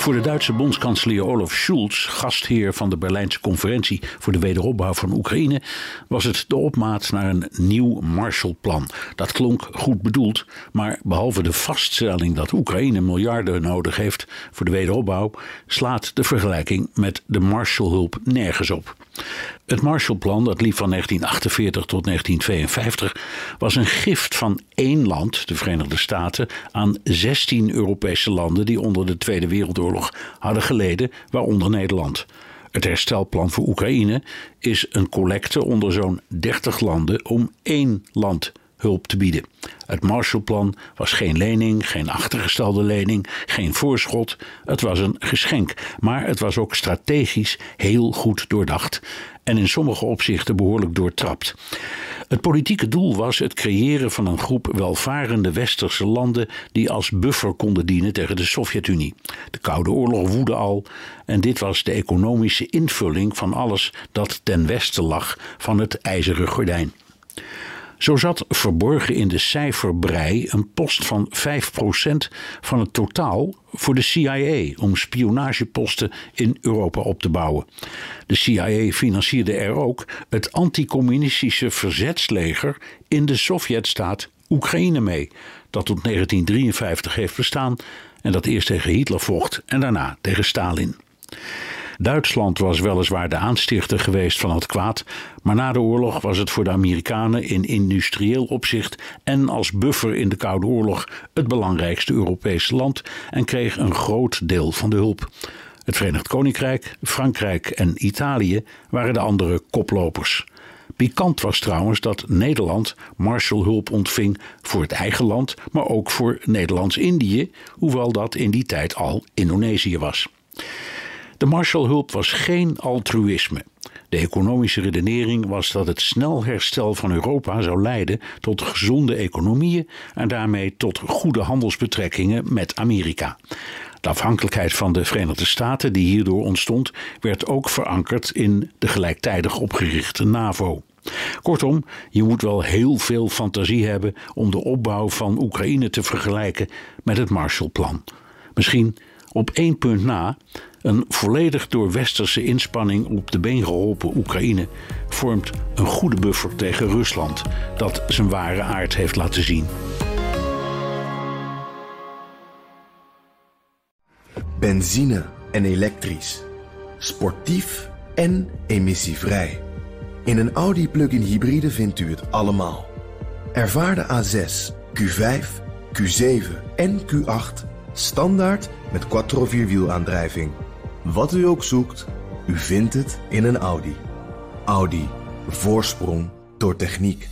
Voor de Duitse bondskanselier Olaf Scholz, gastheer van de Berlijnse conferentie voor de wederopbouw van Oekraïne, was het de opmaat naar een nieuw Marshallplan. Dat klonk goed bedoeld, maar behalve de vaststelling dat Oekraïne miljarden nodig heeft voor de wederopbouw, slaat de vergelijking met de Marshallhulp nergens op. Het Marshallplan, dat liep van 1948 tot 1952, was een gift van één land, de Verenigde Staten, aan 16 Europese landen die onder de Tweede Wereldoorlog hadden geleden, waaronder Nederland. Het herstelplan voor Oekraïne is een collecte onder zo'n 30 landen om één land hulp te bieden. Het Marshallplan was geen lening, geen achtergestelde lening, geen voorschot. Het was een geschenk, maar het was ook strategisch heel goed doordacht en in sommige opzichten behoorlijk doortrapt. Het politieke doel was het creëren van een groep welvarende westerse landen die als buffer konden dienen tegen de Sovjet-Unie. De Koude Oorlog woedde al en dit was de economische invulling van alles dat ten westen lag van het ijzeren gordijn. Zo zat verborgen in de cijferbrei een post van 5% van het totaal voor de CIA om spionageposten in Europa op te bouwen. De CIA financierde er ook het anticommunistische verzetsleger in de Sovjetstaat Oekraïne mee, dat tot 1953 heeft bestaan en dat eerst tegen Hitler vocht en daarna tegen Stalin. Duitsland was weliswaar de aanstichter geweest van het kwaad, maar na de oorlog was het voor de Amerikanen in industrieel opzicht en als buffer in de Koude Oorlog het belangrijkste Europese land en kreeg een groot deel van de hulp. Het Verenigd Koninkrijk, Frankrijk en Italië waren de andere koplopers. Pikant was trouwens dat Nederland Marshallhulp ontving voor het eigen land, maar ook voor Nederlands-Indië, hoewel dat in die tijd al Indonesië was. De Marshallhulp was geen altruïsme. De economische redenering was dat het snel herstel van Europa zou leiden tot gezonde economieën en daarmee tot goede handelsbetrekkingen met Amerika. De afhankelijkheid van de Verenigde Staten die hierdoor ontstond, werd ook verankerd in de gelijktijdig opgerichte NAVO. Kortom, je moet wel heel veel fantasie hebben om de opbouw van Oekraïne te vergelijken met het Marshallplan. Misschien op één punt na, een volledig door westerse inspanning op de been geholpen Oekraïne vormt een goede buffer tegen Rusland, dat zijn ware aard heeft laten zien. Benzine en elektrisch. Sportief en emissievrij. In een Audi plug-in hybride vindt u het allemaal. Ervaar de A6, Q5, Q7 en Q8 standaard met quattro vierwielaandrijving. Wat u ook zoekt, u vindt het in een Audi. Audi. Voorsprong door techniek.